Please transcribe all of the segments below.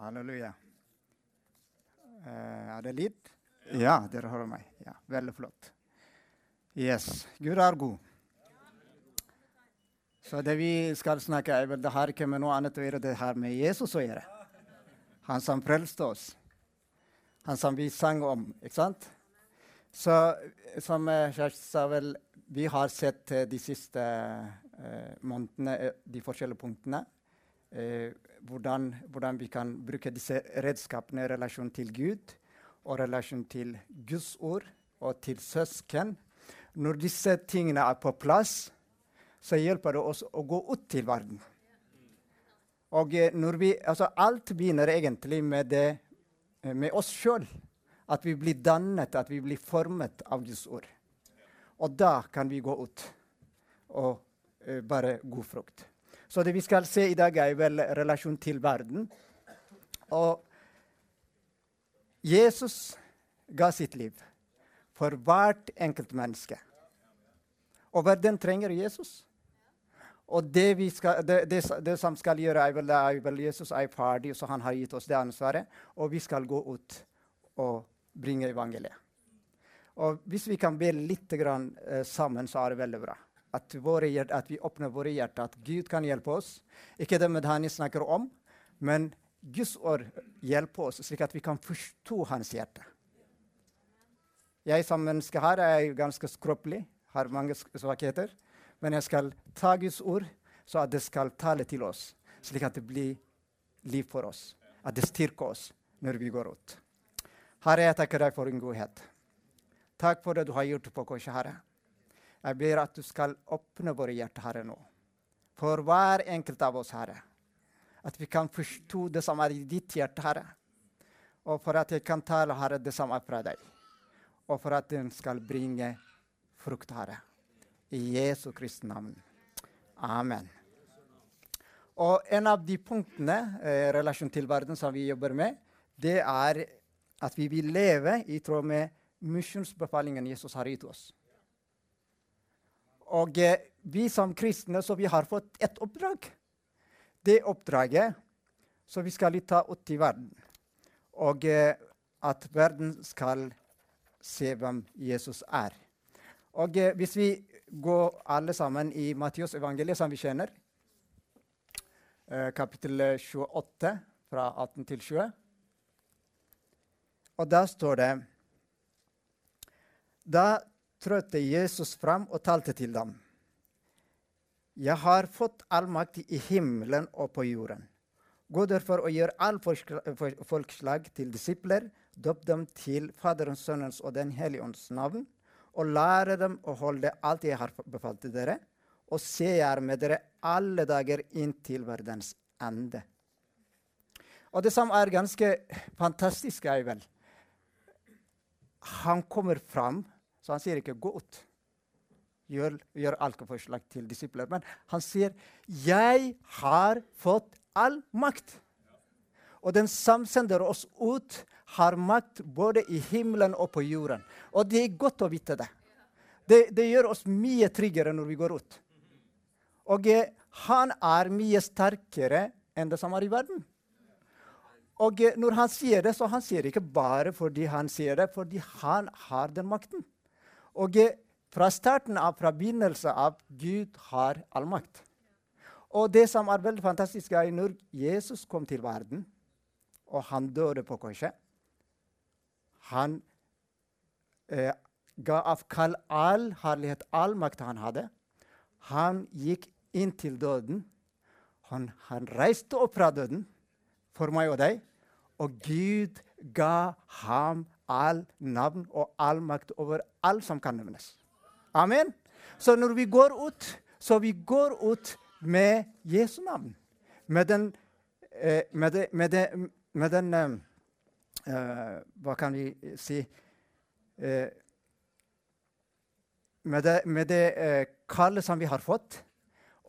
Halleluja. Eh, er det lyd? Ja, dere hører meg. Ja, Veldig flott. Yes. Gud er god. Så det vi skal snakke om, det har ikke med noe annet å gjøre, det har med Jesus å gjøre. Han som frelste oss. Han som vi sang om, ikke sant? Så som eh, Kjersti sa, vel, vi har sett eh, de siste eh, månedene de forskjellige punktene. Eh, hvordan, hvordan, vi kan bruke disse redskapene i relasjon til Gud og relasjon til Guds ord og til søsken. Når disse tingene er på plass, så hjelper det oss å gå ut til verden. Og eh, vi, altså alt begynner egentlig med, det, eh, med oss sjøl. At vi blir dannet, at vi blir formet av Guds ord. Og da kan vi gå ut og uh, bare god frukt. Så det vi skal se i dag, er vel relasjon til verden. Og Jesus ga sitt liv for hvert enkelt menneske. Og verden trenger Jesus. Og det, skal, det, det, det, som skal gjøre, er vel, er vel Jesus er ferdig, så han har gitt oss det ansvaret. Og vi skal gå ut og bringe evangeliet. Og hvis vi kan be litt grann, eh, sammen, så er det veldig bra. At, hjerte, at, vi åpner våre hjerter, at Gud kan hjelpe oss. Ikke det med han snakker om, men Guds ord hjelper oss, slik at vi kan forstå hans hjerte. Jeg som menneske her er ganske skrøpelig, har mange svakheter. Men jeg skal ta Guds ord, så at det skal tale til oss, slik at det blir liv for oss. At det styrker oss når vi går ut. Herre, jeg takker deg for din godhet. Takk for det du har gjort på korset, Herre. Jeg ber at du skal åpne våre hjerter, Herre, nå. For hver enkelt av oss, Herre. At vi kan forstå det som er i ditt hjerte, Herre. Og for at jeg kan tale, Herre, det som er fra deg. Og for at den skal bringe frukt, Herre. I Jesu Kristi navn. Amen. Og en av de punktene i eh, relasjon til verden som vi jobber med, det er at vi vil leve i tråd med misjonsbefalingen Jesus har gitt oss. Og eh, vi som kristne så vi har fått et oppdrag. Det oppdraget så vi skal ta ut i verden. Og eh, at verden skal se hvem Jesus er. Og eh, hvis vi går alle sammen i Matteus evangeliet, som vi kjenner. Kapittel 28, fra 18 til 20. Og da står det Da trådte Jesus fram og talte til dem. Jeg har fått all makt i himmelen og på jorden. Gå derfor og gjør all folkeslag til disipler. Døp dem til Faderens, Sønnens og Den hellige ånds navn og lære dem å holde alt jeg har befalt dere, og se jeg er med dere alle dager inntil verdens ende. Og det som er ganske fantastisk, er vel Han kommer fram, så han sier ikke 'gå ut'. Gjør, gjør alkoholforslag til disipler. Men han sier 'jeg har fått all makt'. Og den som sender oss ut, har makt både i himmelen og på jorden. Og det er godt å vite det. Det, det gjør oss mye tryggere når vi går ut. Og eh, han er mye sterkere enn det som er i verden. Og eh, når han sier det, så han sier det ikke bare fordi han sier det, fordi han har den makten. Og fra starten av, fra begynnelsen av, Gud har all makt. Og det som er veldig fantastisk, er når Jesus kom til verden, og han døde på korset Han eh, ga avkall all herlighet, all makt han hadde. Han gikk inn til døden. Han, han, reiste opp fra døden for meg og deg. Og Gud ga ham all navn og all makt over alt som kan nevnes. Amen. Så når vi går ut, så vi går ut med Jesu navn. Med den, eh, med det, med det, med den uh, Hva kan vi si? Uh, med det, med det uh, kallet som vi har fått.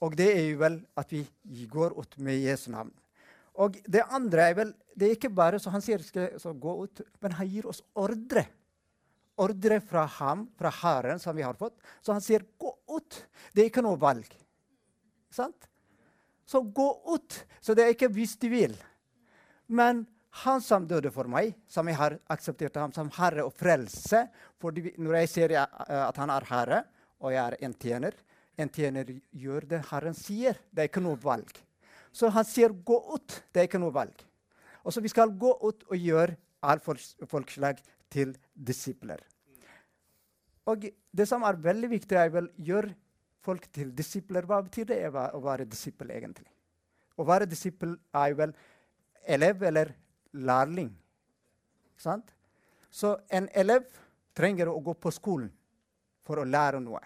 Og det er jo vel at vi går ut med Jesu navn. Og det andre er vel Det er ikke bare så han sier skal så gå ut, men han gir oss ordre. Ordre fra ham, fra Herren, som vi har fått. Så han sier 'gå ut'. Det er ikke noe valg. Sant? Så gå ut. Så det er ikke hvis du vil. Men han som døde for meg, som jeg har akseptert ham som herre og frelse fordi Når jeg ser at han er herre, og jeg er en tjener En tjener gjør det Herren sier. Det er ikke noe valg. Så han sier 'gå ut'. Det er ikke noe valg. Og så Vi skal gå ut og gjøre alle folkeslag til disipler. Og det som er veldig viktig, er vel gjøre folk til disipler. Hva betyr det å være disippel, egentlig? Å være disippel er vel elev eller lærling. Sant? Så en elev trenger å gå på skolen for å lære noe.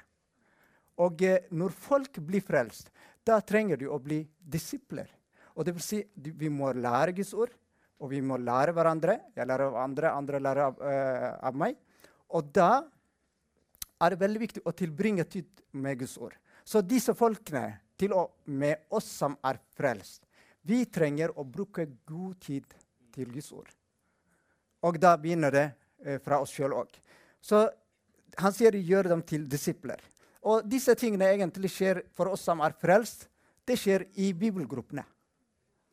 Og eh, når folk blir frelst, da trenger de å bli disipler. Og det vil si, vi må lære Guds ord, og vi må lære hverandre. Jeg lærer av andre, andre lærer av, uh, av meg. Og da er det veldig viktig å tilbringe tid med Guds ord. Så disse folkene, til og med oss som er frelst, vi trenger å bruke god tid til Guds ord. Og da begynner det uh, fra oss sjøl òg. Så han sier gjør dem til disipler. Og disse tingene egentlig skjer for oss som er frelst. Det skjer i bibelgruppene.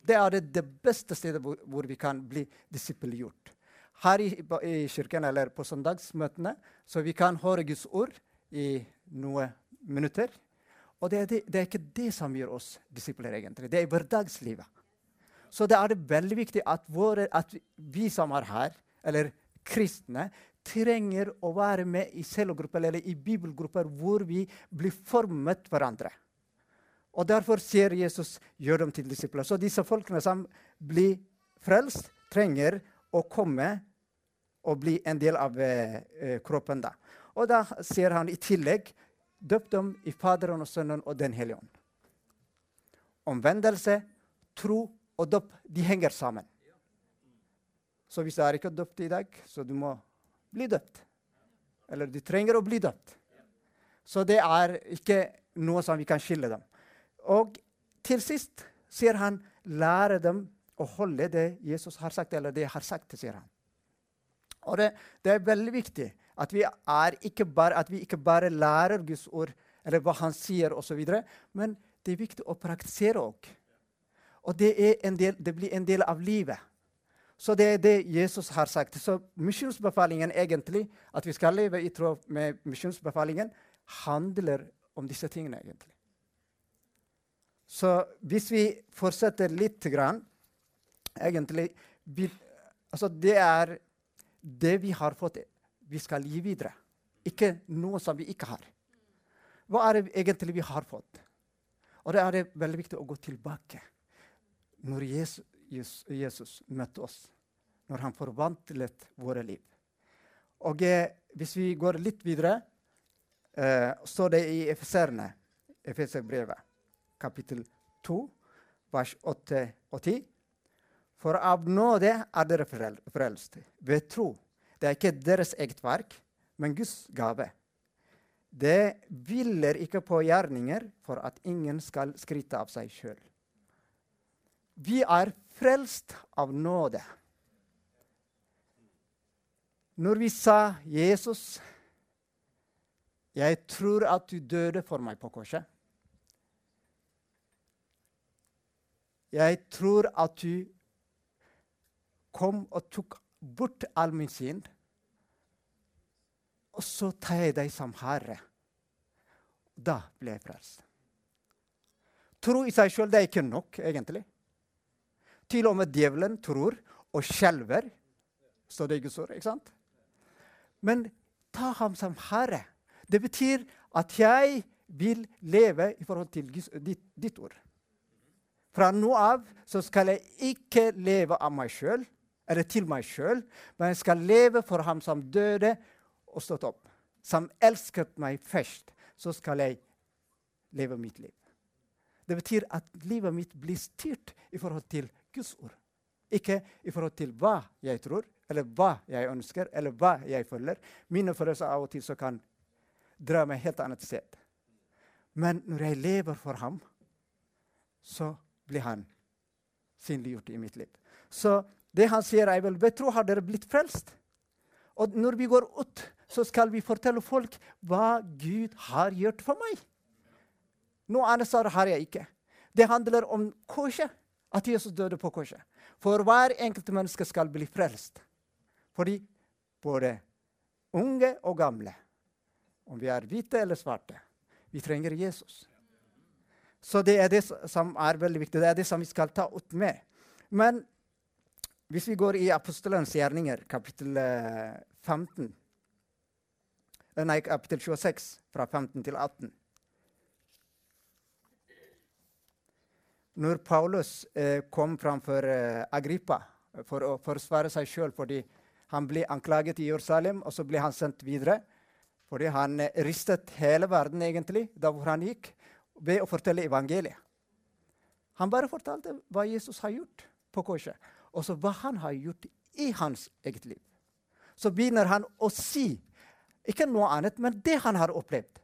Det er det, beste stedet hvor, hvor, vi kan bli disippelgjort. Her i, i, kirken eller på søndagsmøtene så vi kan høre Guds ord i noen minutter. Og det er, det, det er ikke det som gjør oss disipler, egentlig. Det er hverdagslivet. Så det er veldig viktig at, våre, at vi som er her, eller kristne, trenger å være med i cellegrupper eller i bibelgrupper hvor vi blir formet hverandre. Og Derfor sier Jesus gjør dem til disipler. Så disse folkene som blir frelst, trenger å komme og bli en del av eh, kroppen. da. Og da sier han i tillegg døp dem i Faderen og Sønnen og Den hellige ånd. Omvendelse, tro og dåp de henger sammen. Så hvis du er ikke døpt i dag, så du må bli døpt. Eller du trenger å bli døpt. Så det er ikke noe som vi kan skille dem. Og til sist sier han lære dem å holde det Jesus har sagt, eller det jeg har sagt, sier han. Og det, det er veldig viktig at vi, bare, at vi ikke bare lærer Guds ord, eller hva han sier, osv., men det er viktig å praktisere òg. Og det, del, det blir en del av livet. Så det er det Jesus har sagt. Så misjonsbefalingen egentlig, at vi skal leve i tråd med misjonsbefalingen, handler om disse tingene, egentlig. Så hvis vi fortsetter litt grann, egentlig vi, altså Det er det vi har fått, vi skal gi videre. Ikke noe som vi ikke har. Hva er det egentlig vi har fått? Og det er det veldig viktig å gå tilbake. Når Jesus, Jesus, Jesus møtte oss, når han forvandlet våre liv. Og eh, Hvis vi går litt videre, eh, står det i Efeserene, Efeserbrevet, kapittel 2, vers 8 og 10. For av nåde er dere frelst ved tro. Det er ikke deres eget verk, men Guds gave. Det hviler ikke på gjerninger for at ingen skal skryte av seg sjøl. Vi er frelst av nåde. Når vi sa 'Jesus, jeg tror at du døde for meg på korset' Jeg tror at du kom og tok bort all min synd. Og så tar jeg deg som herre. Da ble jeg frelst. Tro i seg sjøl er ikke nok, egentlig. Til og med djevelen tror og skjelver, står det i Guds ord. ikke sant? Men ta ham som herre. Det betyr at jeg vil leve i forhold til ditt, ditt ord. Fra nå av så skal jeg ikke leve av meg sjøl eller til meg sjøl, men jeg skal leve for ham som døde og stått opp. Som elsket meg først. Så skal jeg leve mitt liv. Det betyr at livet mitt blir styrt i forhold til Guds ord. Ikke i forhold til hva jeg tror, eller hva jeg ønsker, eller hva jeg føler. Mine følelser av og til så kan dra meg helt annet sted. Men når jeg lever for ham, så blir han synliggjort i mitt liv. Så det han sier, er vel Vet du, har dere blitt frelst. Og når vi går ut, så skal vi fortelle folk hva Gud har gjort for meg. Noe annet har jeg ikke. Det handler om korset. At Jesus døde på korset. For hver enkelt menneske skal bli frelst. Fordi både unge og gamle, om vi er hvite eller svarte, vi trenger Jesus. Så det er det som er veldig viktig. Det er det som vi skal ta ut med. Men hvis vi går i apostelens gjerninger, kapittel 15 eh, eh, Nei, kapittel 26, fra 15 til 18 Når Paulus eh, kom framfor eh, Agrippa for å forsvare seg sjøl fordi han ble anklaget i Jerusalem, og så ble han sendt videre fordi han eh, ristet hele verden egentlig da hvor han gikk, ved å fortelle evangeliet. Han bare fortalte hva Jesus har gjort på korset, og så hva han har gjort i hans eget liv. Så begynner han å si ikke noe annet, men det han har opplevd.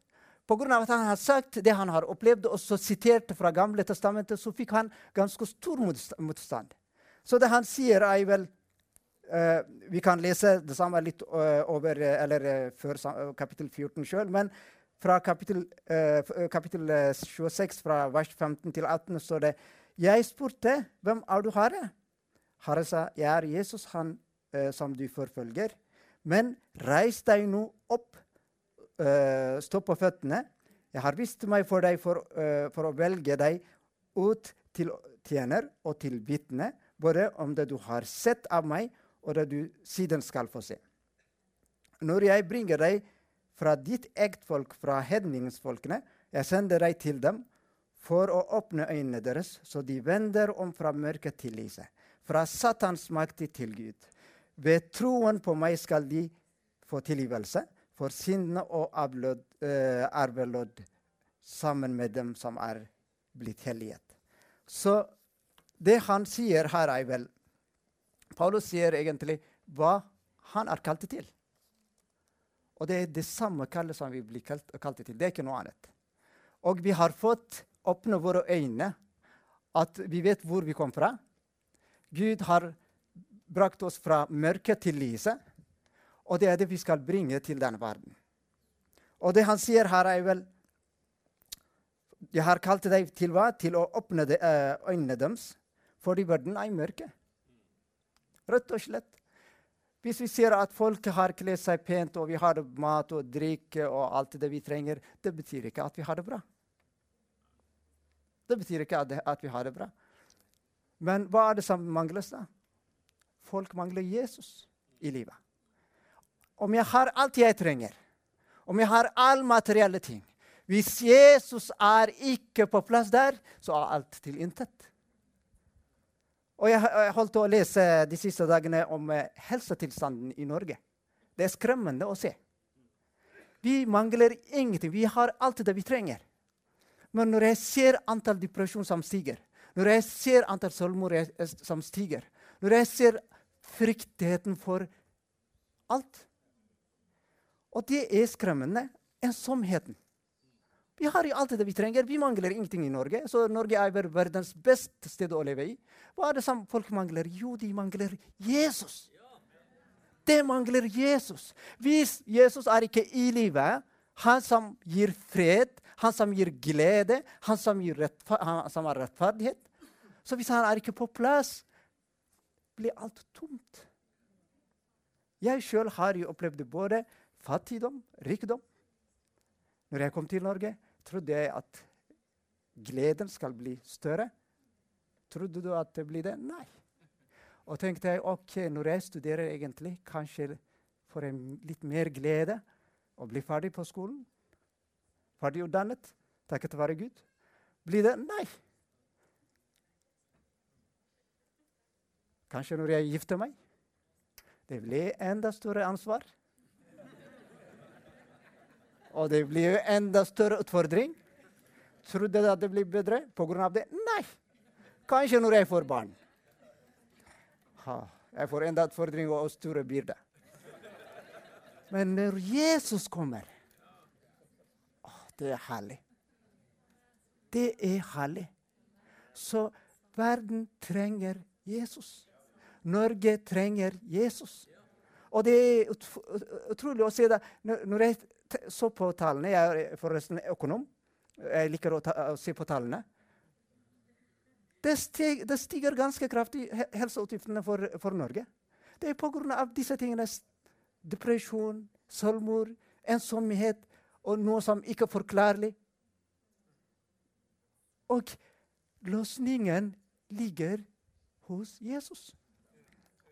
Pga. at han har sagt det han har opplevd, og så sitert fra Gamle testamentet, så fikk han ganske stor motstand. Så det han sier, er vel uh, Vi kan lese det samme litt uh, over, eller uh, før kapittel 14 sjøl, men fra kapittel, kapittel 26, fra vers 15 til 18, står det Jeg spurte, 'Hvem er du, Herre?' Herre sa, 'Jeg er Jesus, han som du forfølger.' Men reis deg nå opp uh, stå på føttene. Jeg har vist meg for deg for, uh, for, å velge deg ut til tjener og til vitne, både om det du har sett av meg, og det du siden skal få se. Når jeg bringer deg fra ditt eget folk, fra hedningsfolkene, jeg sender deg til dem for å åpne øynene deres, så de vender om fra mørket til lyset, fra Satans makt til Gud. Ved troen på meg skal de få tilgivelse for syndene og avlød, eh, arvelodd sammen med dem som er blitt helliget. Så det han sier her, er vel Paulus sier egentlig hva han er kalt til. Og det er det samme kallet som vi blir kalt, kalt til. Det er ikke noe annet. Og vi har fått åpne våre øyne, at vi vet hvor vi kom fra. Gud har brakt oss fra mørket til lyset. Og det er det vi skal bringe til denne verden. Og det han sier her, er vel Jeg har kalt deg til hva? Til å åpne de, uh, øynene deres, fordi verden er mørke. Rett og slett. Hvis vi ser at folk har kledd seg pent, og vi har mat og drikke og alt det vi trenger, det betyr ikke at vi har det bra. Det betyr ikke at, det, at vi har det bra. Men hva er det som mangles, da? Folk mangler Jesus i livet. Om jeg har alt jeg trenger, om jeg har all materielle ting Hvis Jesus er ikke på plass der, så er alt til intet. Og jeg, jeg holdt å lese de siste dagene om uh, helsetilstanden i Norge. Det er skremmende å se. Vi mangler ingenting. Vi har alt det vi trenger. Men når jeg ser antall depresjon som stiger, når jeg ser antall selvmord som stiger, når jeg ser fryktigheten for alt og det er skremmende. Ensomheten. Vi har jo alt det vi trenger. Vi mangler ingenting i Norge. Så Norge er verdens beste sted å leve i. Hva er det som folk mangler? Jo, de mangler Jesus. Det mangler Jesus. Hvis Jesus er ikke i livet, han som gir fred, han som gir glede, han som, gir han som har rettferdighet Så hvis han er ikke på plass, blir alt tomt. Jeg sjøl har jo opplevd både fattigdom, rikdom. Når jeg kom til Norge, trodde jeg at gleden skal bli større. Trodde du at det blir det? Nei. Og tenkte jeg ok, når jeg studerer egentlig, kanskje får jeg litt mer glede og blir ferdig på skolen. Ferdig utdannet, takket være Gud. Blir det? Nei. Kanskje når jeg gifter meg. Det blir enda større ansvar. Og det blir jo enda større utfordring. Trodde at det blir bedre pga. det? Nei. Kanskje når jeg får barn. Ha, jeg får enda utfordring og store byrder. Men når Jesus kommer å, Det er herlig. Det er herlig. Så verden trenger Jesus. Norge trenger Jesus. Og det er utrolig å se det når jeg så på tallene. Jeg er forresten økonom. Jeg liker å, ta, å se på tallene. det, steg, det stiger ganske kraftig, helseutgiftene for, for Norge. Det er pga. disse tingene. Depresjon, selvmord, ensomhet og noe som ikke er forklarlig. Og løsningen ligger hos Jesus.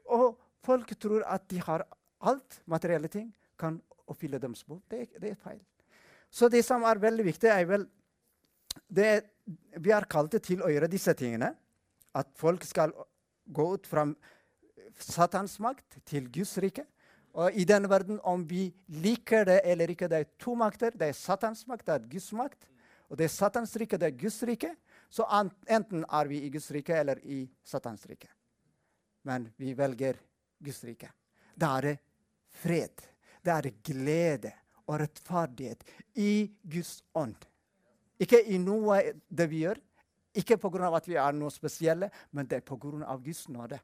Og folk tror at de har alt materielle ting, kan oppfylle deres behov. Det, det, er feil. Så det som er veldig viktig, er vel det, Vi er kalt til å gjøre disse tingene. At folk skal gå ut fra Satans makt til Guds rike. Og i denne verden, om vi liker det eller ikke, det er to makter. Det er Satans makt, det er Guds makt. Og det er Satans rike, det er Guds rike. Så enten er vi i Guds rike eller i Satans rike. Men vi velger Guds rike. Da er det fred. Da er glede og rettferdighet i Guds ånd. Ikke i noe det vi gjør, ikke pga. at vi er noe spesielle, men det er pga. Guds nåde.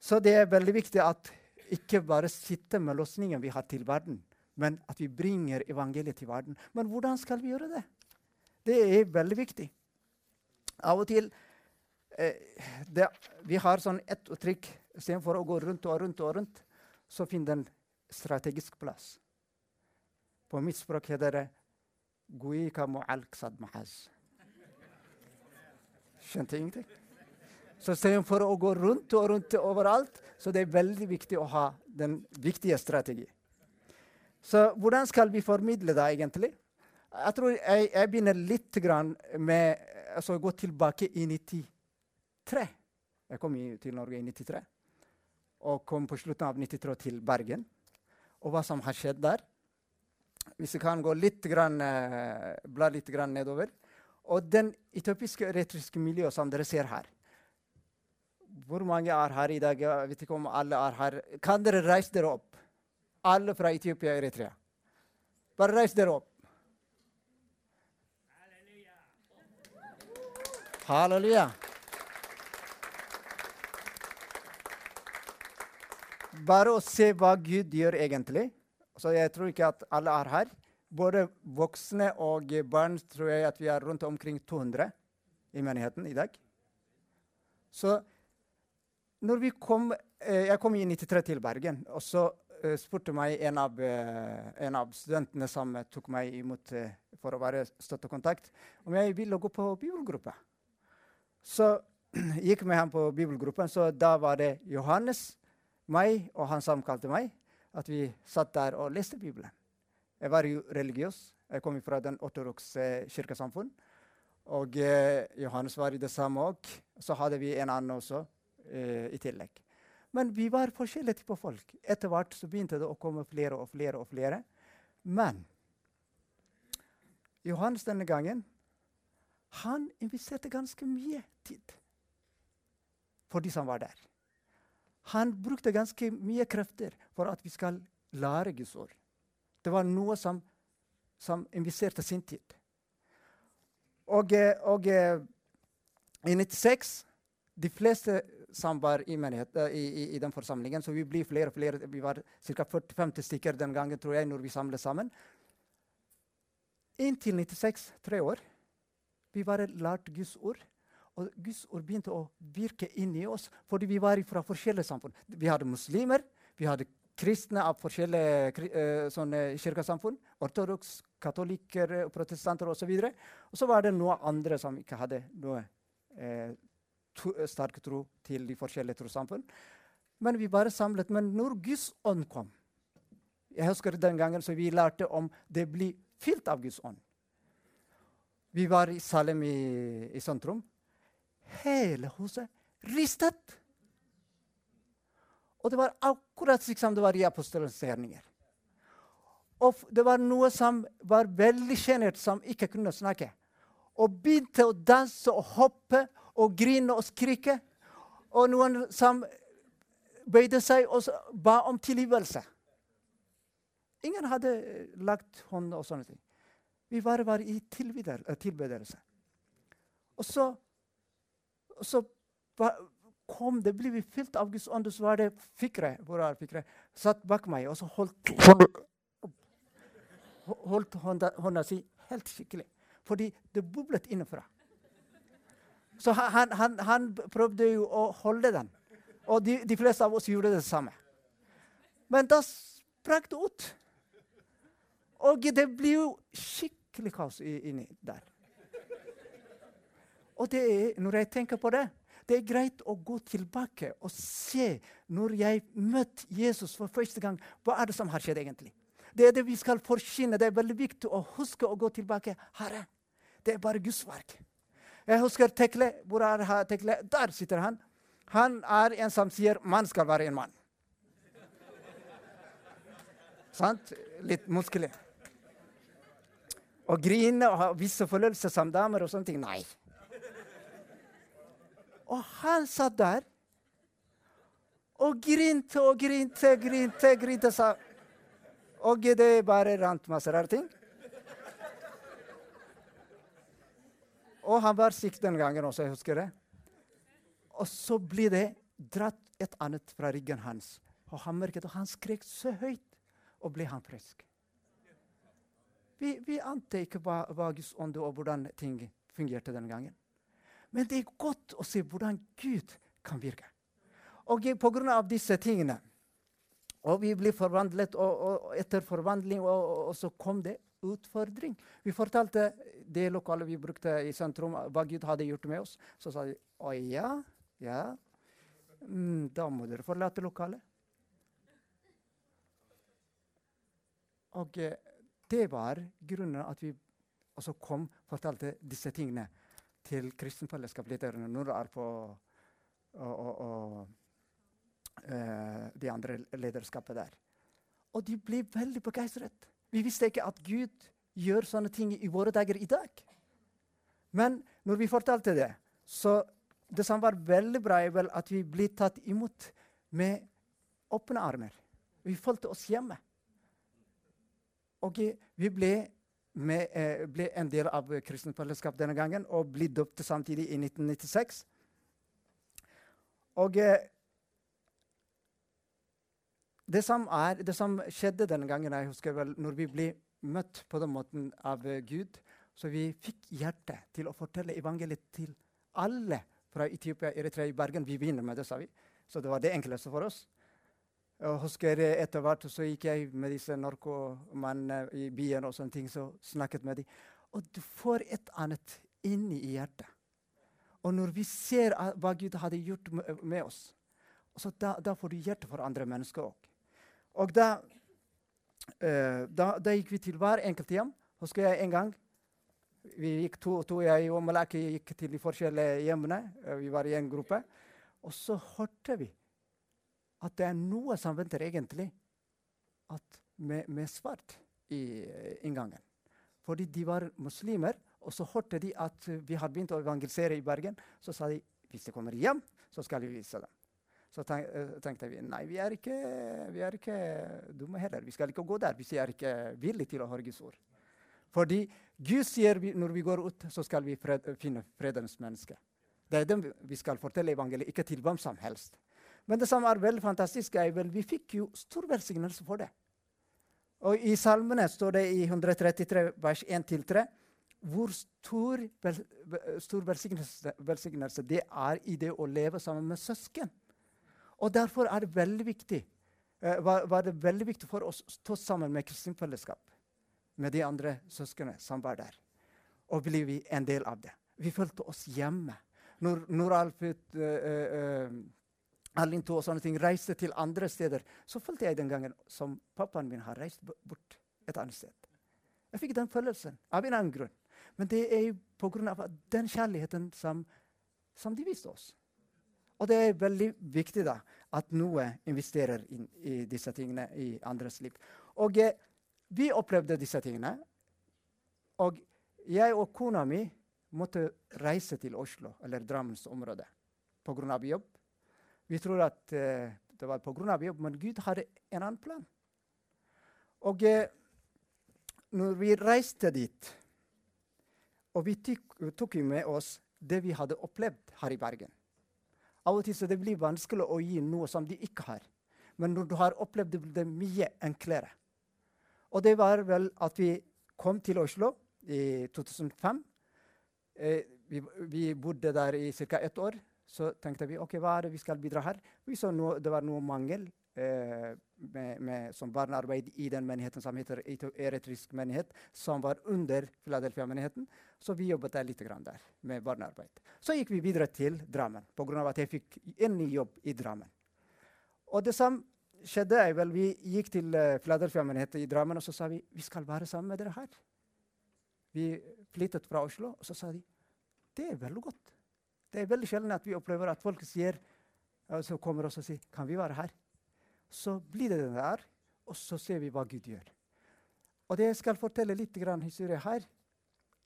Så det er veldig viktig at ikke bare sitte med løsningen vi har til verden, men at vi bringer evangeliet til verden. Men hvordan skal vi gjøre det? Det er veldig viktig. Av og til eh, det, Vi har sånn ett uttrykk istedenfor å gå rundt og rundt og rundt, så finner en strategisk plass. På mitt språk heter det Guika mu'al-ksad mahaz. Skjønte ingenting? Så istedenfor å gå rundt og rundt overalt, så det er veldig viktig å ha den viktige strategien. Så hvordan skal vi formidle det egentlig? Jeg tror jeg, jeg begynner litt med altså, å gå tilbake i 93. Jeg kom til Norge i 93 og kom på slutten av 93 til Bergen. Og hva som har skjedd der. Hvis vi kan gå litt, grann, uh, bla litt grann nedover. Og den etiopiske retoriske miljøet som dere ser her, hvor mange er her i dag? Jeg vet ikke om alle er her. Kan dere reise dere opp? Alle fra Etiopia og Eritrea. Bare reis dere opp. Halleluja. Halleluja. Bare å se hva Gud gjør egentlig. Så jeg tror ikke at alle er her. Både voksne og barn tror jeg at vi er rundt omkring 200 i menigheten i dag. Så når vi kom, eh, jeg kom i 93 til Bergen, og så uh, spurte meg en av, uh, en av, studentene som tok meg imot for å være støttekontakt, om jeg ville gå på bibelgruppe. Så gikk med ham på bibelgruppen, så da var det Johannes, meg og han som kalte meg, at vi satt der og leste Bibelen. Jeg var jo religiøs. Jeg kom fra den ortodokse kirkesamfunn. Og Johannes var i det samme òg. Så hadde vi en annen også eh, i tillegg. Men vi var forskjellige typer folk. Etter hvert så begynte det å komme flere og flere. og flere. Men Johannes denne gangen han investerte ganske mye tid for de som var der. Han brukte ganske mye krefter for at vi skal lære Guds ord. Det var noe som, som investerte sin tid. Og, eh, og eh, i 96 De fleste som var i, menighet, i, i, i, den forsamlingen. Så vi blir flere og flere. Vi var ca. 40-50 stykker den gangen tror jeg, når vi samlet sammen. Inntil 96, tre år, vi bare lærte Guds ord. Og Guds ord begynte å virke inni oss, fordi vi var fra forskjellige samfunn. Vi hadde muslimer, vi hadde kristne av forskjellige uh, sånne kirkesamfunn. Ortodoks, katolikker, protestanter osv. Og, så var det noen andre som ikke hadde noe uh, Eh, sterk tro til de forskjellige trossamfunn. Men vi bare samlet. Men når Guds ånd kom Jeg husker den gangen så vi lærte om det blir fylt av Guds ånd. Vi var i Salem i, i sentrum. Hele huset ristet. Og det var akkurat slik som det var i apostelens gjerninger. Og det var noe som var veldig sjenert, som ikke kunne snakke. Og begynte å danse og hoppe og grine og skrike. Og noen som bøyde seg og ba om tilgivelse. Ingen hadde lagt hånd og sånne ting. Vi bare var i eh, tilbedelse. Og så, så kom det, ble vi fylt av Guds ånd, og så var det Fikre hvor er Fikre, satt bak meg og så holdt, holdt hånda, hånda si helt skikkelig. Fordi det boblet innenfra. Så han, han, han, prøvde jo å holde den. Og de, de, fleste av oss gjorde det samme. Men da sprakk det ut. Og det blir jo skikkelig kaos inni der. Og det er, når jeg tenker på det, det er greit å gå tilbake og se når jeg møtte Jesus for første gang, hva er det som har skjedd egentlig. Det er det vi skal forkynne. Det er veldig viktig å huske å gå tilbake. Herre, det er bare Guds verk. Jeg husker Tekle. Hvor er Tekle? Der sitter han. Han er en som sier 'man skal være en mann'. Sant? Litt muskelig. Å grine og ha visse følelser som damer og sånne ting. Nei. Og han satt der og grinte og grinte, grinte, grinte. Sa. Og det bare rant masse rare ting. Og han var syk den gangen også, jeg husker det. Og så blir det dratt et annet fra ryggen hans. Og han merket, og han skrek så høyt, og ble han frisk. Vi, vi ante ikke hva, hva Guds ånd og hvordan ting fungerte den gangen. Men det er godt å se hvordan Gud kan virke. Og pga. disse tingene og vi blir forvandlet, og, og etter forvandling og, og, så kom det utfordring. Vi fortalte det lokalet vi brukte i sentrum, hva Gud hadde gjort med oss. Så sa de å ja, ja, mm, da må dere forlate lokalet. Og eh, det var grunnen at vi også kom fortalte disse tingene til kristenfellesskapslederne når det er på og, og, uh, de andre lederskapet der. Og de ble veldig begeistret. Vi visste ikke at Gud gjør sånne ting i våre dager i dag. Men når vi fortalte det, så det som var veldig bra, er vel at vi ble tatt imot med åpne armer. Vi følte oss hjemme. Og vi ble, med, eh, ble en del av kristent fellesskap denne gangen og ble døpt samtidig i 1996. Og eh, det som, er, det som, skjedde denne gangen, jeg husker vel, når vi ble møtt på den måten av uh, Gud, så vi fikk hjertet til å fortelle evangeliet til alle fra Etiopia, Eritrea, Bergen. Vi begynner med det, sa vi. Så det var det enkleste for oss. Jeg husker Etter hvert så gikk jeg med disse narkomannene i byen og sånne ting, så snakket med dem. Og du får et annet inni i hjertet. Og når vi ser hva Gud hadde gjort med, oss, oss, da, da, får du hjerte for andre mennesker òg. Og da, uh, da, da, gikk vi til hver enkelt hjem. Husker jeg en gang vi gikk to, to Jeg og Malaki gikk til de forskjellige hjemmene. Uh, vi var i en gruppe. Og så hørte vi at det er noe som venter egentlig med, med, svart i uh, inngangen. Fordi de var muslimer, og så hørte de at vi hadde begynt å evangelisere i Bergen. Så sa de hvis de kommer hjem, så skal vi vise dem. Så eh, tenkte vi nei, vi er ikke, vi er ikke dumme heller. Vi skal ikke gå der hvis vi er ikke villige til å høre Guds ord. Fordi Gud sier vi, når vi går ut, så skal vi fred, finne fredens menneske. Det er dem vi skal fortelle evangeliet, ikke til hvem som helst. Men det som er veldig fantastisk, er vel vi fikk jo stor velsignelse for det. Og I salmene står det i 133 vers 1-3 hvor stor, stor velsignelse, velsignelse det er i det å leve sammen med søsken. Og Derfor er det veldig viktig, eh, var, var, det veldig viktig for oss å stå sammen med kristent fellesskap. Med de andre søsknene som var der. Og ble vi en del av det. Vi følte oss hjemme. Når, når Alfred, uh, uh, Alinto og sånne ting reiste til andre steder, så følte jeg den gangen som pappaen min har reist bort et annet sted. Jeg fikk den følelsen av en annen grunn. Men det er pga. den kjærligheten som, som de viste oss. Og det er veldig viktig da, at noe investerer inn i disse tingene i andres liv. Og eh, vi opplevde disse tingene. Og jeg og kona mi måtte reise til Oslo, eller Drammensområdet, pga. jobb. Vi tror at eh, det var pga. jobb, men Gud hadde en annen plan. Og eh, når vi reiste dit, og vi tok, tok med oss det vi hadde opplevd her i Bergen av og til så det blir vanskelig å gi noe som de ikke har. Men når du har opplevd det, blir det mye enklere. Og det var vel at vi kom til Oslo i 2005. Eh, vi, vi bodde der i ca. ett år. Så tenkte vi ok, hva er det vi skal bidra her. Vi så noe, det var noe mangel eh, med, med, som barnearbeid i den menigheten som heter Eretrisk menighet, som var under Philadelphia-menigheten. Så vi jobbet der litt der med barnearbeid. Så gikk vi videre til Drammen pga. at jeg fikk en ny jobb i Drammen. Og det som skjedde, er vel vi gikk til uh, Philadelphia-menigheten i Drammen og så sa vi vi skal være sammen med dere her. Vi flyttet fra Oslo, og så sa de det er veldig godt. Det er veldig sjelden at vi opplever at folk sier, så kommer og sier kan vi være her. Så blir det den der, og så ser vi hva Gud gjør. Og det jeg skal fortelle litt grann historie her,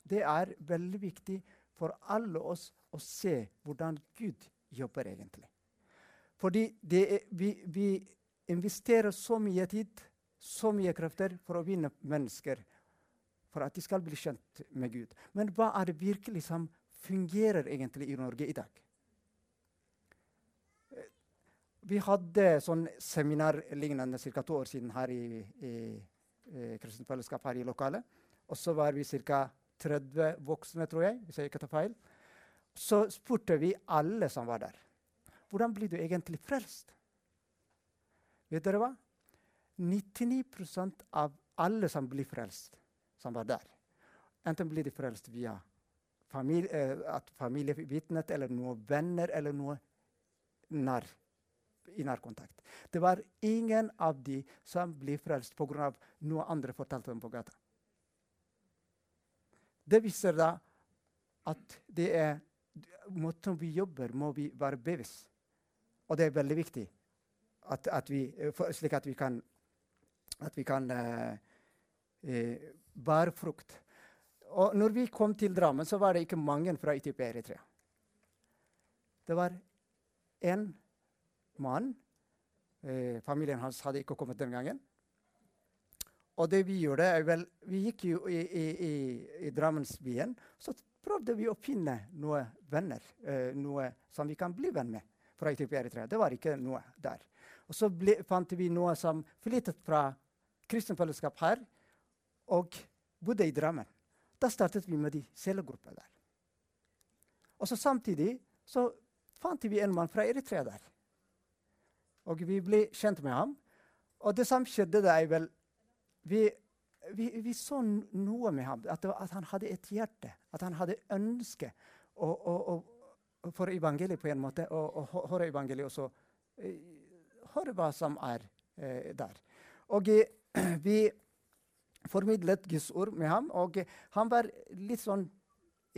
det er veldig viktig for alle oss å se hvordan Gud jobber egentlig. Fordi er, vi, vi investerer så mye tid, så mye krefter, for å vinne mennesker. For at de skal bli kjent med Gud. Men hva er det virkelig som fungerer egentlig i Norge i dag? Vi hadde sånn seminar lignende ca. to år siden her i, i, i Kristent Fellesskap her i lokalet. Og så var vi ca. 30 voksne, tror jeg, hvis jeg ikke tar feil. Så spurte vi alle som var der. Hvordan blir du egentlig frelst? Vet dere hva? 99% av alle som blir frelst, som var der, enten blir de frelst via familie, eh, at familievitnet eller noen venner eller noe nær, i nærkontakt. Det var ingen av de som ble frelst pga. noe andre fortalte dem på gata. Det viser da at det er måten vi jobber, må vi være bevisst og det er veldig viktig, at, at vi, for, slik at vi kan, at vi kan uh, uh, bære frukt. Og når vi kom til Drammen, så var det ikke mange fra Etiopia Eritrea. Det var én mann. Eh, familien hans hadde ikke kommet den gangen. Og det vi gjorde, er vel Vi gikk jo i, i, i, i Drammensbyen. Så prøvde vi å finne noen venner, eh, noe som vi kan bli venn med fra Etiopia Eritrea. Det var ikke noe der. Og så ble, fant vi noe som flyttet fra kristent fellesskap her og bodde i Drammen. Da startet vi med de cellegrupper der. Og så samtidig så fant vi en mann fra Eritrea der. Og vi ble kjent med ham. Og det som skjedde, det er vel vi, vi, vi, så noe med ham. At, at, han hadde et hjerte. At han hadde ønske. å, å, å, for evangeliet på en måte, og, og høre evangeliet og så eh, høre hva som er eh, der. Og eh, vi formidlet Guds ord med ham, og han var litt sånn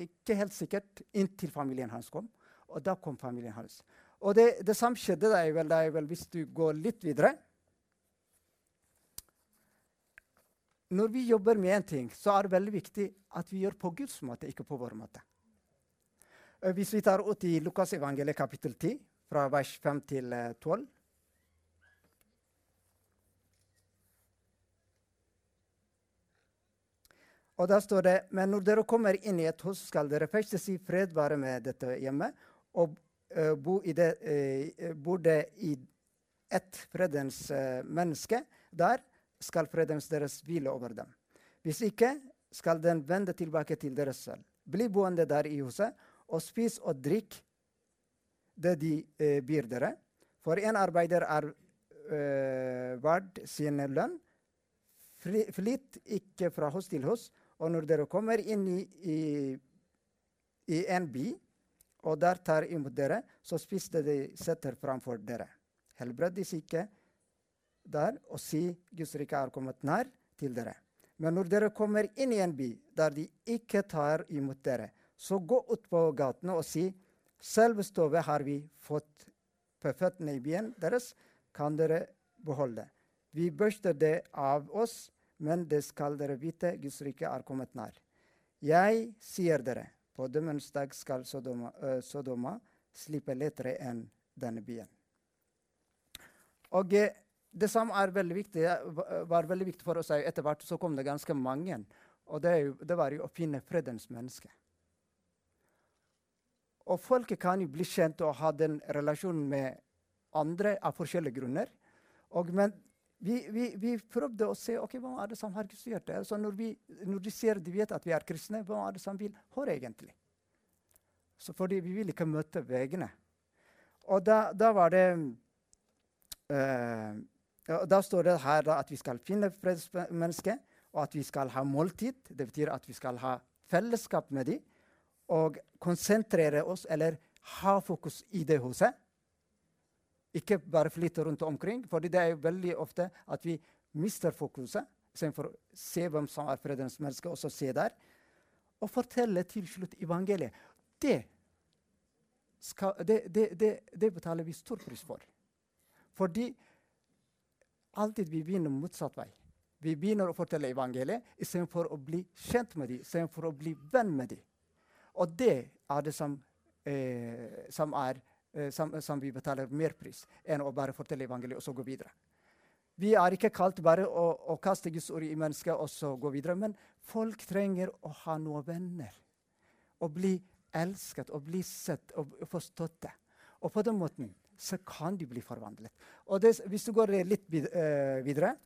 ikke helt sikkert inntil familien hans kom. Og da kom familien hans. Og det, det samme skjedde da vel, da vel, hvis du går litt videre. Når vi jobber med en ting, så er det veldig viktig at vi gjør på Guds måte, ikke på vår måte. Eh, hvis vi tar ut i Lukas evangeliet kapittel 10, fra vers 5 til 12 Og da står det Men når dere kommer inn i et hus, skal dere først si fred være med dette hjemmet, og uh, bo i det, uh, bor det i ett fredens uh, menneske, der skal fredens deres hvile over dem. Hvis ikke skal den vende tilbake til dere selv. Bli boende der i huset og spis og drikk det de uh, byr dere. For en arbeider er uh, verd sin lønn. Flytt ikke fra hus til hus. Og når dere kommer inn i, i, i en by, og der tar imot dere, så spiser de setter framfor dere. Helbred de syke der, og si Guds rike er kommet nær til dere. Men når dere kommer inn i en by der de ikke tar imot dere, så gå ut på gatene og si selv stove har vi fått på føttene i byen deres, kan dere beholde. Vi børster det av oss, men det skal dere vite, Guds rike er kommet nær. Jeg sier dere, på dømmens dag skal Sodoma, uh, Sodoma slippe lettere enn denne byen. Og eh, det som veldig viktig, var veldig viktig for oss etter hvert, så kom det ganske mange. Og det, det var jo å finne fredens menneske. Og folket kan jo bli kjent og ha den relasjonen med andre av forskjellige grunner. Og, men vi, vi, vi, prøvde å se ok, hva er det som har styrt det. Altså når, vi, når de ser de vet at vi er kristne, hva er det som vil høre egentlig? Så fordi vi vil ikke møte veggene. Og da, da var det uh, Da står det her da, at vi skal finne fredsmennesket, og at vi skal ha måltid. Det betyr at vi skal ha fellesskap med dem og konsentrere oss, eller ha fokus i det huset. Ikke bare flytte rundt omkring, for det er veldig ofte at vi mister fokuset istedenfor å se hvem som er fredens menneske, og så se der. Og fortelle til slutt evangeliet. Det, skal, det, det, det betaler vi stor pris for. Fordi alltid vi begynner motsatt vei. Vi begynner å fortelle evangeliet istedenfor å bli kjent med dem, istedenfor å bli venn med dem. Og det er det som, eh, som, er, som, som vi betaler mer pris enn å bare fortelle evangeliet og så gå videre. Vi er ikke kalt bare å, å kaste Guds ord i mennesket og så gå videre. Men folk trenger å ha noen venner. Å bli elsket og bli sett og forstått. det. Og på den måten så kan de bli forvandlet. Og det, hvis du går litt uh, videre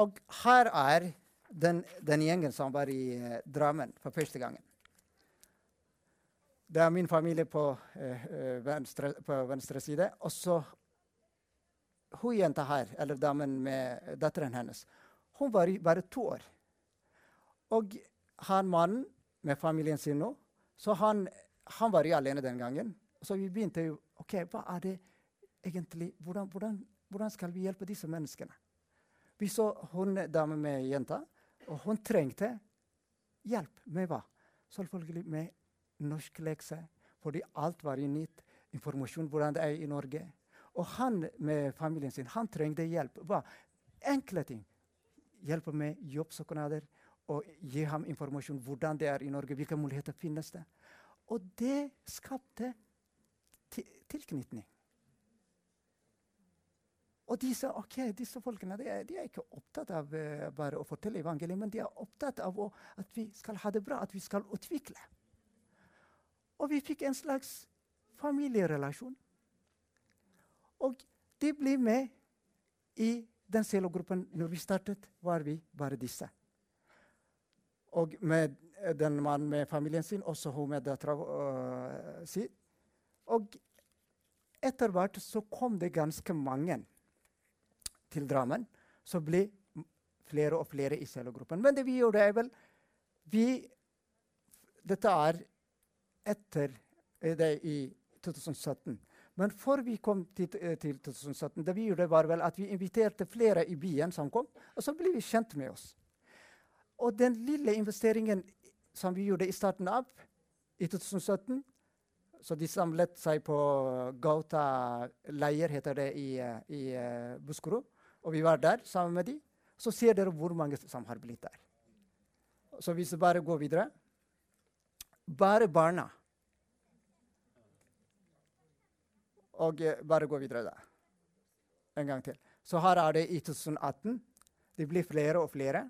Og her er den, den, gjengen som var i Drammen for første gangen. Det er min familie på, eh, venstre, på venstre, side. Og så hun jenta her, eller damen med datteren hennes, hun var bare to år. Og han mannen med familien sin nå, så han, han var jo alene den gangen. Så vi begynte jo OK, hva er det egentlig Hvordan, hvordan, hvordan skal vi hjelpe disse menneskene? Vi så hun dame med jenta, og hun trengte hjelp med hva? Selvfølgelig med norsklekser, fordi alt var i nytt. Informasjon hvordan det er i Norge. Og han med familien sin han trengte hjelp. Hva? Enkle ting. Hjelpe med jobbsøknader og gi ham informasjon hvordan det er i Norge, hvilke muligheter finnes det. Og det skapte tilknytning. Og disse, okay, disse folkene de er, de er, ikke opptatt av uh, bare å fortelle evangeliet, men de er opptatt av å, at vi skal ha det bra, at vi skal utvikle. Og vi fikk en slags familierelasjon. Og de ble med i den cellegruppen. Når vi startet, var vi bare disse. Og med den mannen med familien sin, også hun med dattera uh, si. Og etter hvert så kom det ganske mange til Drammen. Så ble flere og flere i cellegruppen. Men det vi gjorde, er vel vi, Dette er etter det i 2017. Men før vi kom til, eh, til 2017, det vi gjorde var vel at vi inviterte flere i byen som kom, og så ble vi kjent med oss. Og den lille investeringen som vi gjorde i starten av i 2017 Så de samlet seg på Gauta leir, heter det, i, eh, i Buskerud. Og vi var der sammen med dem. Så ser dere hvor mange som har blitt der. Så hvis vi bare går videre Bare barna og eh, bare gå videre da. En gang til. Så her er det i 2018. Det blir flere og flere.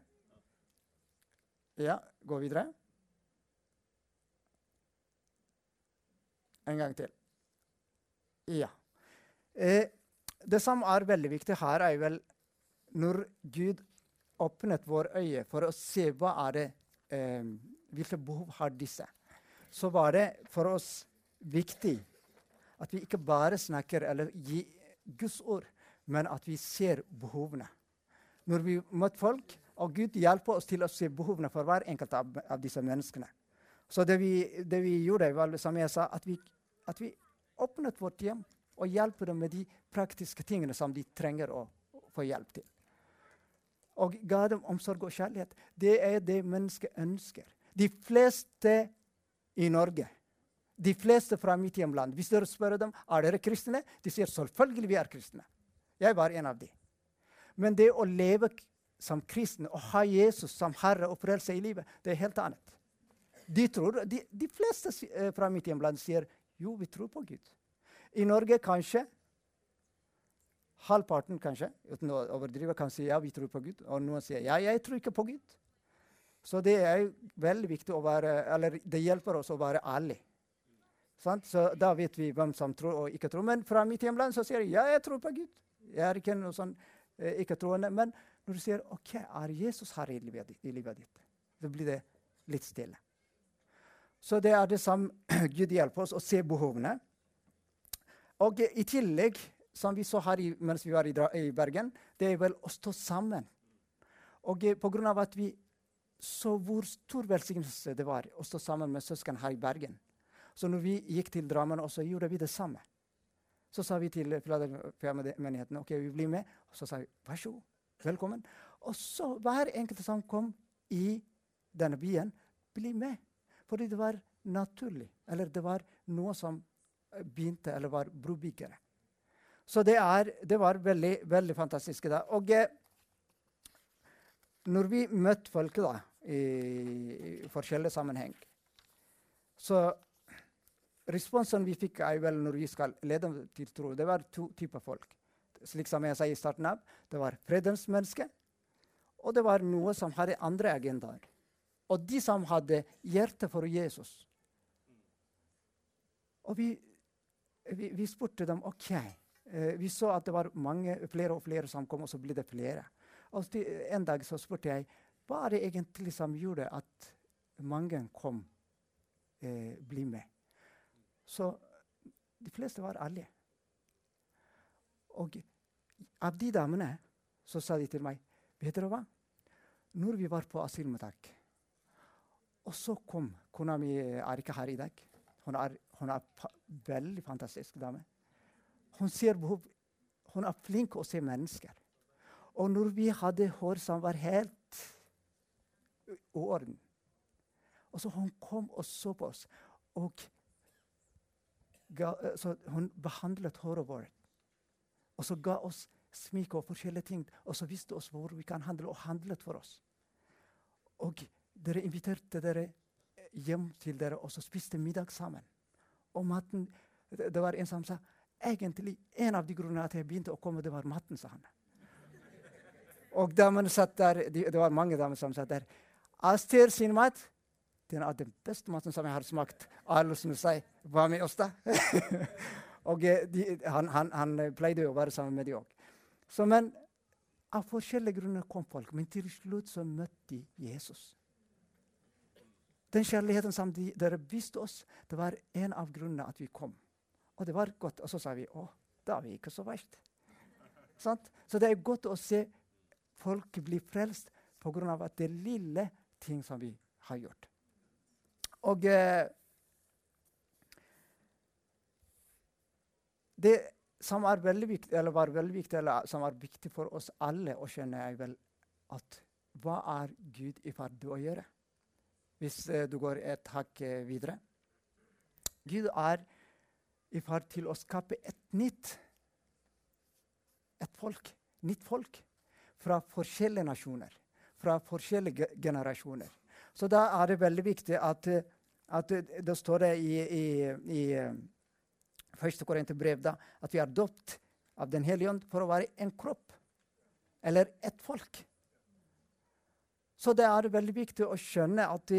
Ja, gå videre. En gang til. Ja. Eh, det som er veldig viktig her, er vel når Gud åpnet våre øyne for å se hva er det, eh, hvilke behov har disse, så var det for oss viktig at vi ikke bare snakker eller gir Guds ord, men at vi ser behovene. Når vi møter folk, og Gud hjelper oss til å se behovene for hver enkelt av, av disse menneskene. Så det vi, det vi, gjorde, var som jeg sa, at vi, at vi åpnet vårt hjem og hjelper dem med de praktiske tingene som de trenger å, få hjelp til. Og ga dem omsorg og kjærlighet. Det er det mennesket ønsker. De fleste i Norge de fleste fra mitt hjemland. Hvis dere spør dem er dere kristne, de sier selvfølgelig vi er kristne. Jeg var en av dem. Men det å leve som kristen og ha Jesus som herre og frelse i livet, det er helt annet. De, tror, de, de fleste eh, fra mitt hjemland sier jo, vi tror på Gud. I Norge kanskje halvparten kanskje, uten å overdrive, kan si ja, vi tror på Gud. Og noen sier ja, jeg tror ikke på Gud. Så det er veldig viktig å være, eller det hjelper oss å være ærlig. Sant? Så da vet vi hvem som tror og ikke tror. Men fra mitt hjemland så sier jeg ja, jeg tror på Gud. Jeg er ikke noe sånn eh, ikke-troende. Men når du sier OK, er Jesus her i livet, i livet ditt, så blir det litt stille. Så det er det som Gud hjelper oss å se behovene. Og i tillegg, som vi så her i, mens vi var i, i, Bergen, det er vel å stå sammen. Og av at vi så hvor stor velsignelse det var å stå sammen med søsken her i Bergen. Så når vi gikk til Drammen, så gjorde vi det samme. Så sa vi til Filadelfia-menigheten ok, vi blir med. Og så sa vi vær så god, velkommen. Og så hver enkelt som kom i denne byen, bli med. Fordi det var naturlig. Eller det var noe som begynte, eller var brobyggere. Så det, er, det var veldig, veldig fantastisk. Da. Og eh, når vi møtte folket, da, i, forskjellige sammenheng, så responsen vi fikk vel når vi skal lede til tro, det var to typer folk. Slik som jeg sa i starten av, det var fredens menneske, og det var noe som hadde andre agendaer. Og de som hadde hjerte for Jesus. Og vi, vi, vi spurte dem OK. Eh, vi så at det var mange, flere og flere som kom, og så ble det flere. Og En dag så spurte jeg hva er det egentlig som gjorde at mange kom eh, bli med. Så de fleste var ærlige. Og av de damene så sa de til meg Vet dere hva? Når vi var på asylmottak, og så kom Kona mi er ikke her i dag. Hun er, hun er veldig fantastisk dame. Hun ser behov. Hun er flink å se mennesker. Og når vi hadde hår som var helt i orden Og så hun kom og så på oss. Og ga, så hun behandlet håret vårt. Og så ga oss smik og forskjellige ting. Og så viste oss hvor vi kan handle, og handlet for oss. Og dere inviterte dere hjem til dere, og så spiste middag sammen. Og maten Det var en som sa egentlig en av de grunnene at jeg begynte å komme, det var maten, sa han. Og damene satt der, det var mange damer som satt der. Aster sin mat den er den beste maten som jeg har smakt. Alle som sier 'Hva med oss', da? og eh, de, han, han, han, pleide å være sammen med dem òg. Men av forskjellige grunner kom folk. Men til slutt så møtte de Jesus. Den kjærligheten som de, dere viste oss, det var en av grunnene at vi kom. Og det var godt. Og så sa vi å, da er vi ikke så verst. Så det er godt å se folk bli frelst pga. at det lille ting som vi har gjort. Og eh, det som er veldig viktig, eller var veldig viktig, eller som er viktig for oss alle å skjønne, er vel at hva er Gud i ferd med å gjøre? Hvis eh, du går et hakk eh, videre. Gud er i ferd til å skape et nytt et folk, nytt folk fra forskjellige nasjoner, fra forskjellige generasjoner. Så da er det veldig viktig at, at det står det i, i, i eh, første Korinterbrev at vi er døpt av Den hellige ånd for å være en kropp, eller et folk. Så det er veldig viktig å skjønne at,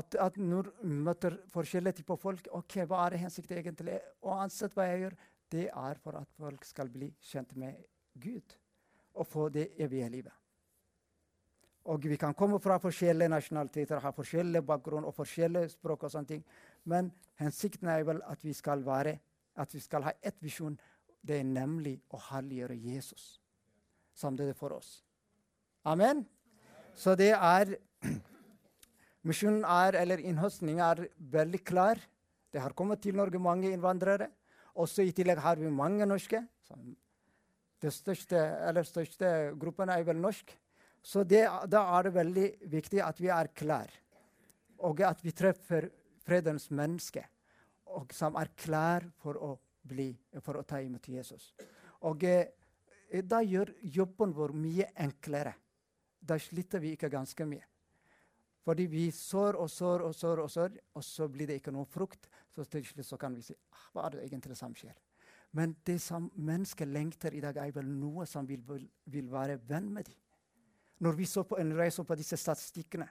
at, at når vi møter forskjellige typer folk ok, Hva er hensikten egentlig? Og ansett hva jeg gjør, det er for at folk skal bli kjent med Gud og få det evige livet. Og vi kan komme fra forskjellige nasjonaliteter, ha forskjellig bakgrunn og forskjellige språk. og sånne ting. Men hensikten er vel at vi skal, være, at vi skal ha ett visjon. Det er nemlig å herliggjøre Jesus som det er for oss. Amen? Så det er Misjonen er, eller innhøstningen er veldig klar. Det har kommet til Norge mange innvandrere. Også i tillegg har vi mange norske. Den største, største gruppen er vel norsk. Så det, da er det veldig viktig at vi er klar, og at vi treffer fredens menneske, og som er klar for å, bli, for å ta imot Jesus. Og eh, da gjør jobben vår mye enklere. Da sliter vi ikke ganske mye. Fordi vi sår og sår og sår, og sår, og så blir det ikke noe frukt. Så til slutt så kan vi si ah, hva er det egentlig som skjer? Men det som mennesker lengter i dag, er vel noe som vil, vil være venn med dem. Når vi så på en reise på disse statistikkene,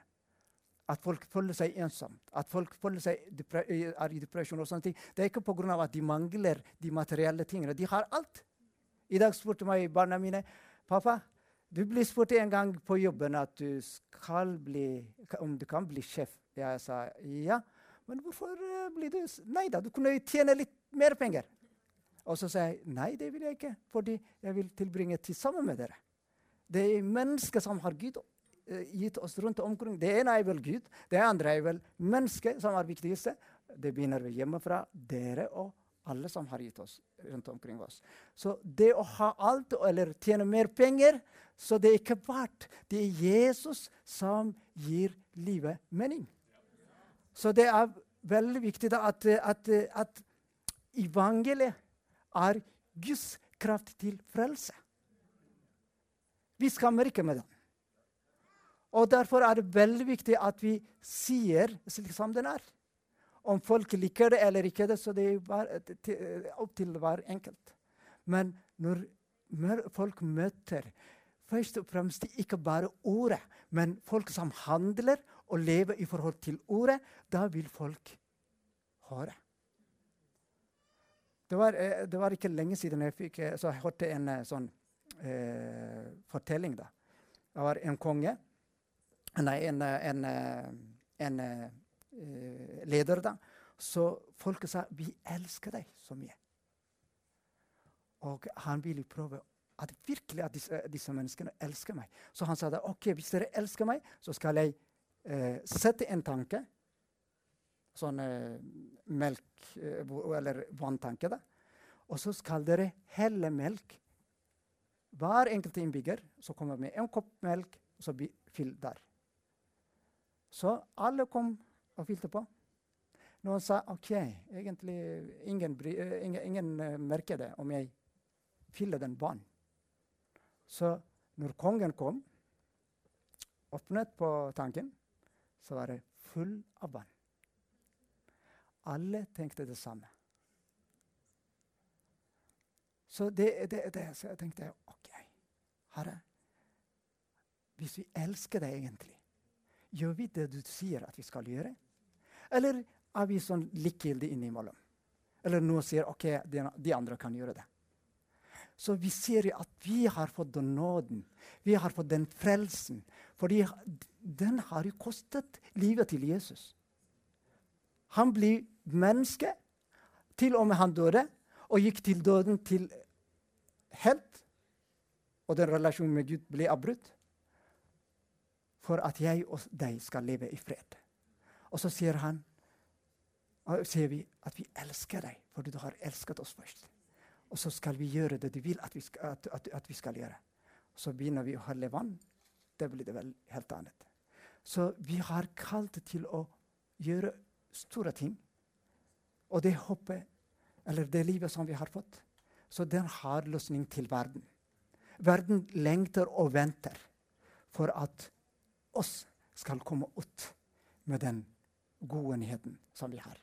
at folk føler seg ensomt, at folk føler seg er i depresjon og sånne ting, det er ikke pga. at de mangler de materielle tingene. De har alt. I dag spurte meg barna mine pappa, Du blir spurt en gang på jobben at du skal bli, om du kan bli sjef. Jeg sa ja. Men hvorfor blir du Nei da, du kunne tjene litt mer penger. Og så sa jeg nei, det vil jeg ikke, fordi jeg vil tilbringe tid sammen med dere. Det er mennesker som har Gud uh, gitt oss rundt omkring. Det ene er vel Gud, det andre er vel mennesket som er viktigste. Det begynner vi hjemmefra, dere og alle som har gitt oss rundt omkring oss. Så det å ha alt eller tjene mer penger, så det er ikke verdt. Det er Jesus som gir livet mening. Så det er veldig viktig at, at, at evangeliet er Guds kraft til frelse. Vi skammer ikke med det. Og Derfor er det veldig viktig at vi sier slik som den er. Om folk liker det eller ikke, det, så det er opp til hver enkelt. Men når folk møter først og fremst ikke bare ordet, men folk som handler og lever i forhold til ordet, da vil folk høre. Det var, eh, det var ikke lenge siden jeg, fikk, eh, jeg hørte en eh, sånn eh, fortelling. da. Det var en konge Nei, en, en, en, en Eh, leder, da, så folket sa 'Vi elsker deg så mye'. Og han ville prøve at virkelig at disse, disse, menneskene elsker meg. Så han sa da, ok, hvis dere elsker meg, så skal jeg eh, sette en tanke. Sånn eh, melk- eh, eller vanntanke. da. Og så skal dere helle melk. Hver enkelt innbygger så kommer med en kopp melk, og så fyll der. Så alle kom og fylte på. Noen sa OK, egentlig ingen, bry, ingen, ingen uh, merker det om jeg fyller den banen. Så når kongen kom, åpnet på tanken, så var det full av vann. Alle tenkte det samme. Så det, det, det så jeg tenkte OK, Herre, hvis vi elsker deg egentlig, gjør vi det du sier at vi skal gjøre? Eller er vi sånn likegyldige innimellom? Eller noen sier OK, de, andre kan gjøre det. Så vi ser at vi har fått den nåden. Vi har fått den frelsen. Fordi den har jo kostet livet til Jesus. Han blir menneske. Til og med han døde, og gikk til døden til helt. Og den relasjonen med Gud blir avbrutt. For at jeg og deg skal leve i fred. Og så sier han sier vi at vi elsker deg fordi du har elsket oss først. Og så skal vi gjøre det du vil at vi skal, at, at, at vi skal gjøre. Så begynner vi å holde vann. Det blir det vel helt annet. Så vi har kalt til å gjøre store ting. Og det håpet, eller det livet som vi har fått, så den har løsning til verden. Verden lengter og venter for at oss skal komme ut med den gode nyheten som vi har.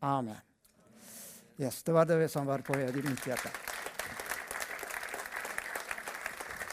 Amen. Yes, det var det som var på mitt hjerte.